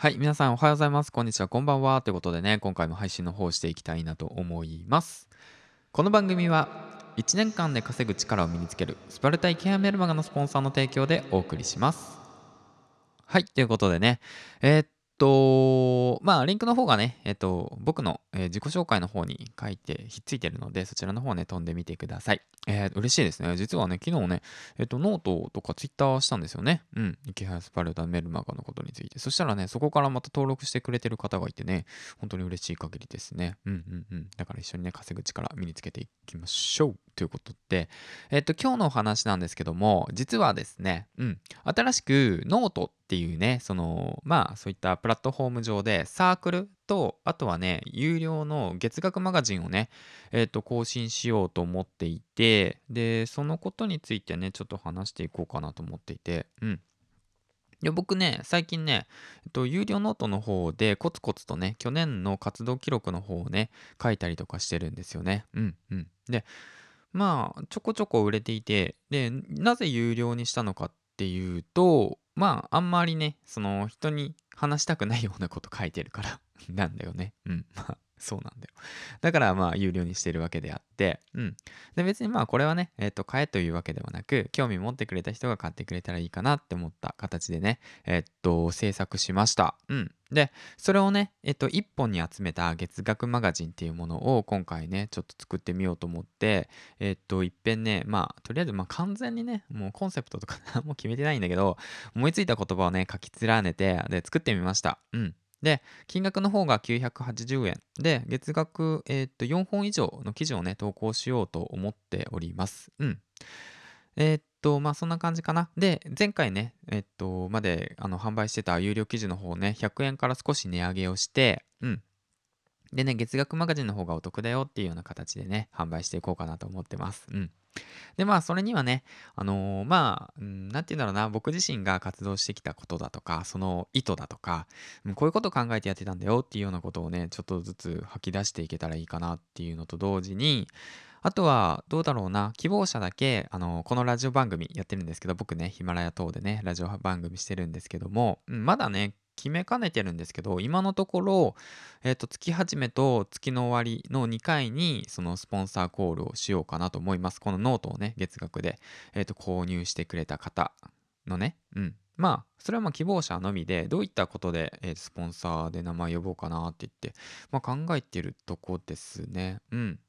はい、皆さんおはようございます。こんにちは、こんばんは。ということでね、今回も配信の方をしていきたいなと思います。この番組は、1年間で稼ぐ力を身につける、スパルタイケハヤメルマガのスポンサーの提供でお送りします。はい、ということでね、えーっと、まあ、リンクの方がね、えっと、僕の、えー自己紹介の方に書いて、ひっついてるので、そちらの方ね、飛んでみてください。えー嬉しいですね。実はね、昨日ね、えっと、ノートとかツイッターしたんですよね。うん。イケハヤスパルタメルマガのことについて。そしたらね、そこからまた登録してくれてる方がいてね、本当に嬉しい限りですね。うんうんうん。だから一緒にね、稼ぐ力身につけていきましょう。ということで、えっと、今日のお話なんですけども、実はですね、うん。新しくノートっていうね、その、まあ、そういったプラットフォーム上でサークルと、あとはね、有料の月額マガジンをね、えっと、更新しようと思っていて、で、そのことについてね、ちょっと話していこうかなと思っていて、うん。で僕ね、最近ね、えっと、有料ノートの方でコツコツとね、去年の活動記録の方をね、書いたりとかしてるんですよね。うんうん。で、まあ、ちょこちょこ売れていて、で、なぜ有料にしたのかっていうと、まあ、あんまりね、その人に話したくないようなこと書いてるから なんだよね。うん。まあ、そうなんだよ。だからまあ、有料にしてるわけであって、うん。で、別にまあ、これはね、えっ、と、買えというわけではなく、興味持ってくれた人が買ってくれたらいいかなって思った形でね、えっと、制作しました。うん。で、それをね、えっと、一本に集めた月額マガジンっていうものを今回ね、ちょっと作ってみようと思って、えっと、いっぺんね、まあ、とりあえず、まあ、完全にね、もうコンセプトとか何も決めてないんだけど、思いついた言葉をね、書き連ねて、で、作ってみました。うん。で、金額の方が980円で、月額、えっと、4本以上の記事をね、投稿しようと思っております。うん。えーっと、まあそんな感じかな。で、前回ね、えっと、まであの販売してた有料記事の方ね、100円から少し値上げをして、うん。でね、月額マガジンの方がお得だよっていうような形でね、販売していこうかなと思ってます。うん。で、まあ、それにはね、あのーまあ、なんて言うんだろうな、僕自身が活動してきたことだとか、その意図だとか、こういうことを考えてやってたんだよっていうようなことをね、ちょっとずつ吐き出していけたらいいかなっていうのと同時に、あとは、どうだろうな、希望者だけ、あの、このラジオ番組やってるんですけど、僕ね、ヒマラヤ等でね、ラジオ番組してるんですけども、うんまだね、決めかねてるんですけど、今のところ、えっ、と、月始めと月の終わりの2回に、そのスポンサーコールをしようかなと思います。このノートをね、月額で、えっ、と、購入してくれた方のね、うん。まあ、それはまあ希望者のみで、どういったことで、えースポンサーで名前呼ぼうかなって言って、まあ考えてるとこですね。うん。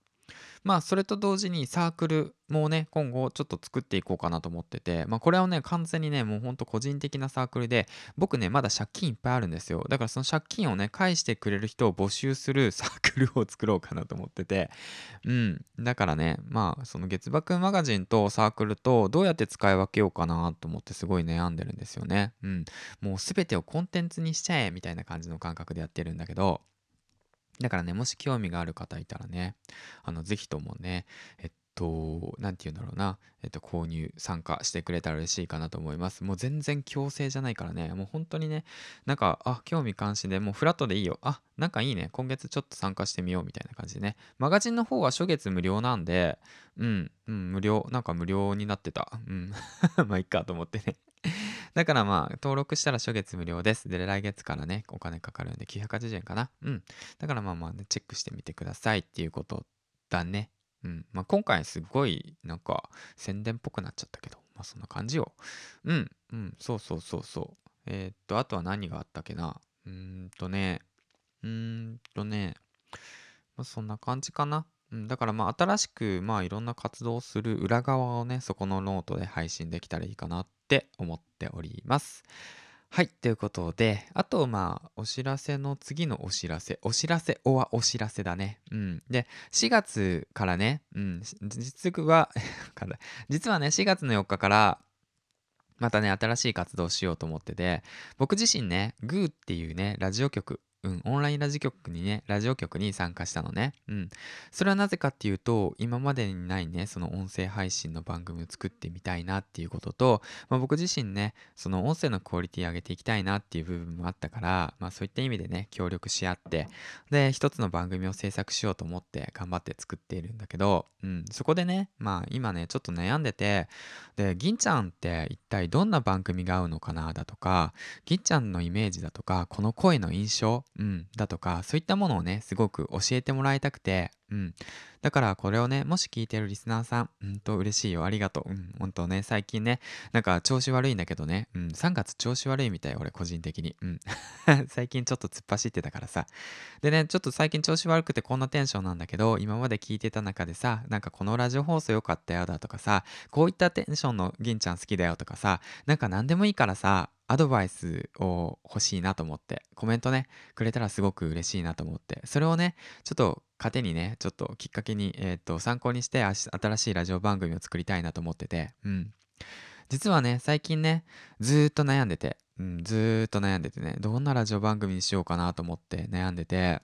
まあそれと同時にサークルもね今後ちょっと作っていこうかなと思っててまあこれはね完全にねもうほんと個人的なサークルで僕ねまだ借金いっぱいあるんですよ。だからその借金をね返してくれる人を募集する サークルを作ろうかなと思っててうん。だからねまあその月額マガジンとサークルとどうやって使い分けようかなと思ってすごい悩んでるんですよね。うん。もう全てをコンテンツにしちゃえみたいな感じの感覚でやってるんだけどだからね、もし興味がある方いたらね、あの、ぜひともね、えっと、なんて言うんだろうな、えっと、購入、参加してくれたら嬉しいかなと思います。もう全然強制じゃないからね、もう本当にね、なんか、あ、興味関心でもうフラットでいいよ。あ、なんかいいね、今月ちょっと参加してみようみたいな感じでね。マガジンの方は初月無料なんで、うん、うん、無料、なんか無料になってた。うん、まあいっかと思ってね。だからまあ、登録したら初月無料です。で、来月からね、お金かかるんで980円かな。うん。だからまあまあね、チェックしてみてくださいっていうことだね。うん。まあ今回すごいなんか宣伝っぽくなっちゃったけど、まあそんな感じよ。うん。うん。そうそうそうそう。えーっと、あとは何があったっけな。うーんとね、うーんとね、まあそんな感じかな。うん、だからまあ新しくまあいろんな活動をする裏側をねそこのノートで配信できたらいいかなって思ってております。はいということであとまあお知らせの次のお知らせお知らせおはお知らせだね。うん、で4月からね、うん、実は 実はね4月の4日からまたね新しい活動をしようと思ってて僕自身ねグーっていうねラジオ局うん、オンラインラジ局にね、ラジオ局に参加したのね。うん。それはなぜかっていうと、今までにないね、その音声配信の番組を作ってみたいなっていうことと、まあ、僕自身ね、その音声のクオリティ上げていきたいなっていう部分もあったから、まあそういった意味でね、協力し合って、で、一つの番組を制作しようと思って頑張って作っているんだけど、うん、そこでね、まあ今ね、ちょっと悩んでて、で、銀ちゃんって一体どんな番組が合うのかなだとか、銀ちゃんのイメージだとか、この声の印象、うん、だとか、そういったものをね、すごく教えてもらいたくて、うん。だからこれをね、もし聞いてるリスナーさん、うんと嬉しいよ。ありがとう。うん、本当ね、最近ね、なんか調子悪いんだけどね、うん、3月調子悪いみたい、俺個人的に。うん。最近ちょっと突っ走ってたからさ。でね、ちょっと最近調子悪くてこんなテンションなんだけど、今まで聞いてた中でさ、なんかこのラジオ放送良かったよだとかさ、こういったテンションの銀ちゃん好きだよとかさ、なんか何でもいいからさ、アドバイスを欲しいなと思って、コメントね、くれたらすごく嬉しいなと思って、それをね、ちょっと糧にね、ちょっときっかけに、えっ、と、参考にして新しいラジオ番組を作りたいなと思ってて、うん。実はね、最近ね、ずっと悩んでて、うん、ずっと悩んでてね、どんなラジオ番組にしようかなと思って悩んでて、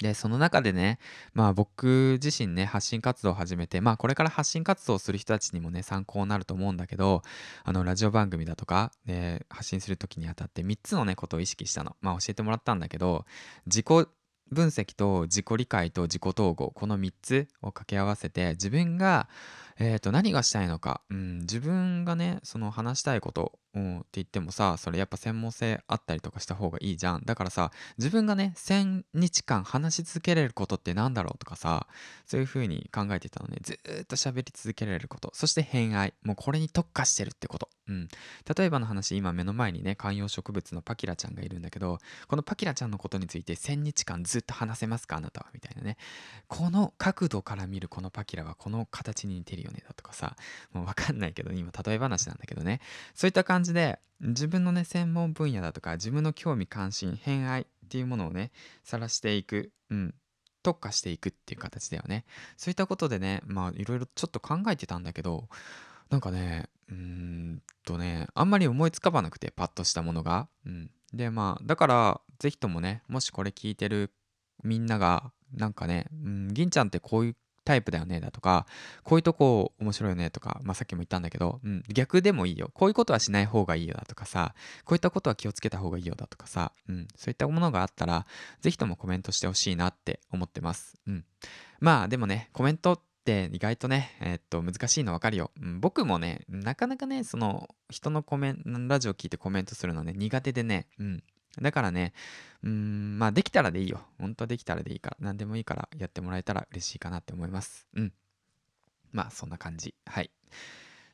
で、その中でね、まあ僕自身ね、発信活動を始めて、まあこれから発信活動をする人たちにもね、参考になると思うんだけど、あの、ラジオ番組だとか、で、発信する時にあたって3つのね、ことを意識したの。まあ教えてもらったんだけど、自己分析と自己理解と自己統合、この3つを掛け合わせて、自分が、えー、と何がしたいのか、うん、自分がねその話したいことうん、って言ってもさそれやっぱ専門性あったりとかした方がいいじゃん。だからさ自分がね1000日間話し続けられることって何だろうとかさそういう風に考えてたのね。ずっと喋り続けられること。そして偏愛。もうこれに特化してるってこと。うん、例えばの話今目の前にね観葉植物のパキラちゃんがいるんだけどこのパキラちゃんのことについて1000日間ずっと話せますか？あなたは。みたいなね。この角度から見るこのパキラはこの形に似てるよねだとかさもう分かんないけど今例え話なんだけどね。そういった感じで自分のね専門分野だとか自分の興味関心偏愛っていうものをね晒していく、うん、特化していくっていう形だよね。そういったことでねまあいろいろちょっと考えてたんだけどなんかねうーんとねあんまり思いつかばなくてパッとしたものが、うん、でまあだから是非ともねもしこれ聞いてるみんながなんかね、うん、銀ちゃんってこういうタイプだよねだとか、こういうとこ面白いよねとか、まあ、さっきも言ったんだけど、うん、逆でもいいよ。こういうことはしない方がいいよだとかさ、こういったことは気をつけた方がいいよだとかさ、うん、そういったものがあったら、ぜひともコメントしてほしいなって思ってます。うん。まあでもね、コメントって意外とね、えー、っと、難しいのわかるよ、うん。僕もね、なかなかね、その、人のコメント、ラジオ聞いてコメントするのね、苦手でね、うん。だからね、うーん、まあできたらでいいよ。本当はできたらでいいから、何でもいいからやってもらえたら嬉しいかなって思います。うん。まあそんな感じ。はい。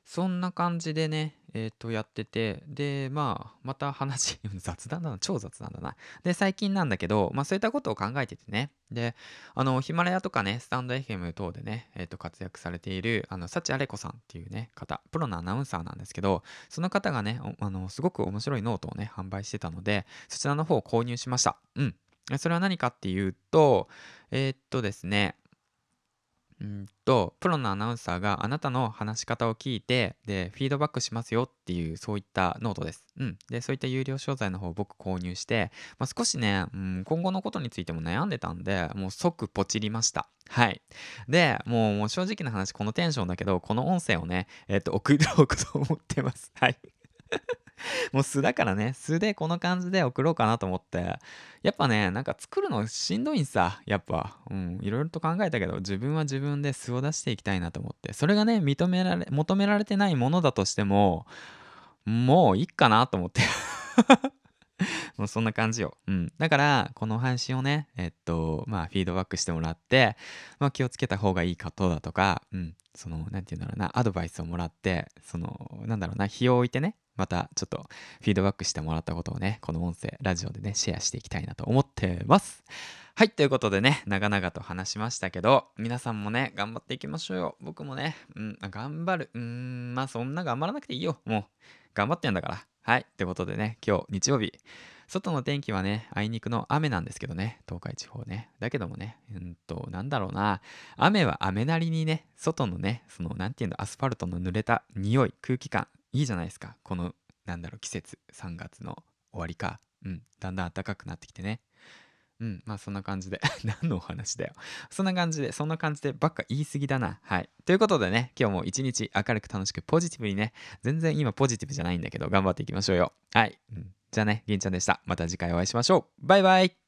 そんな感じでね、えっ、ー、と、やってて、で、まあ、また話、雑談だな、超雑談だな。で、最近なんだけど、まあ、そういったことを考えててね。で、あの、ヒマラヤとかね、 stand.fm 等でね、えっ、ー、と、活躍されている、あの、幸あれ子さんっていうね、方、プロのアナウンサーなんですけど、その方がね、あの、すごく面白いノートをね、販売してたので、そちらの方を購入しました。うん。それは何かっていうと、えー、っとですね、んとプロのアナウンサーがあなたの話し方を聞いてでフィードバックしますよっていうそういったノートです。うん、でそういった有料商材の方を僕購入して、まあ、少しね、うん、今後のことについても悩んでたんでもう即ポチりました。はい。で、もうもう正直な話、このテンションだけど、この音声をね、えっ、と、送ろうと思ってます。はい。もう素だからね、素でこの感じで送ろうかなと思って、やっぱね、なんか作るのしんどいんさ、やっぱ。うん、いろいろと考えたけど、自分は自分で素を出していきたいなと思って、それがね、認められ、求められてないものだとしても、もういいかなと思って もうそんな感じよ。うん。だから、この配信をね、えっと、まあ、フィードバックしてもらって、まあ、気をつけた方がいいことだとか、うん、その、なんて言うんだろうな、アドバイスをもらって、その、なんだろうな、日を置いてね、またちょっとフィードバックしてもらったことをね、この音声、ラジオでね、シェアしていきたいなと思ってます。はい、ということでね、長々と話しましたけど、皆さんもね、頑張っていきましょうよ。僕もね、うん、頑張る。うーん、まあそんな頑張らなくていいよ。もう、頑張ってんだから。はい、ということでね、今日日曜日、外の天気はね、あいにくの雨なんですけどね、東海地方ね。だけどもね、うんと、なんだろうな、雨は雨なりにね、外のね、その、なんていうの、アスファルトの濡れた匂い、空気感、いいじゃないですか。この、なんだろう、季節、3月の終わりか。うん、だんだん暖かくなってきてね。うん。まあそんな感じで。何のお話だよ。そんな感じでそんな感じでばっか言い過ぎだな。はい。ということでね今日も一日明るく楽しくポジティブにね全然今ポジティブじゃないんだけど頑張っていきましょうよ。はい、うん、じゃあね銀ちゃんでした。また次回お会いしましょう。バイバイ。